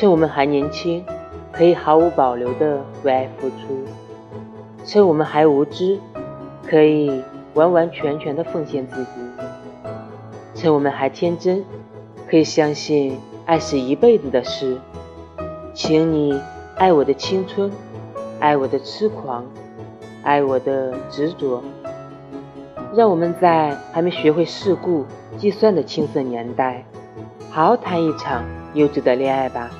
趁我们还年轻可以毫无保留的为爱付出。趁我们还无知可以完完全全的奉献自己。趁我们还天真可以相信爱是一辈子的事。请你爱我的青春爱我的痴狂爱我的执着。让我们在还没学会世故计算的青涩年代好好谈一场优质的恋爱吧。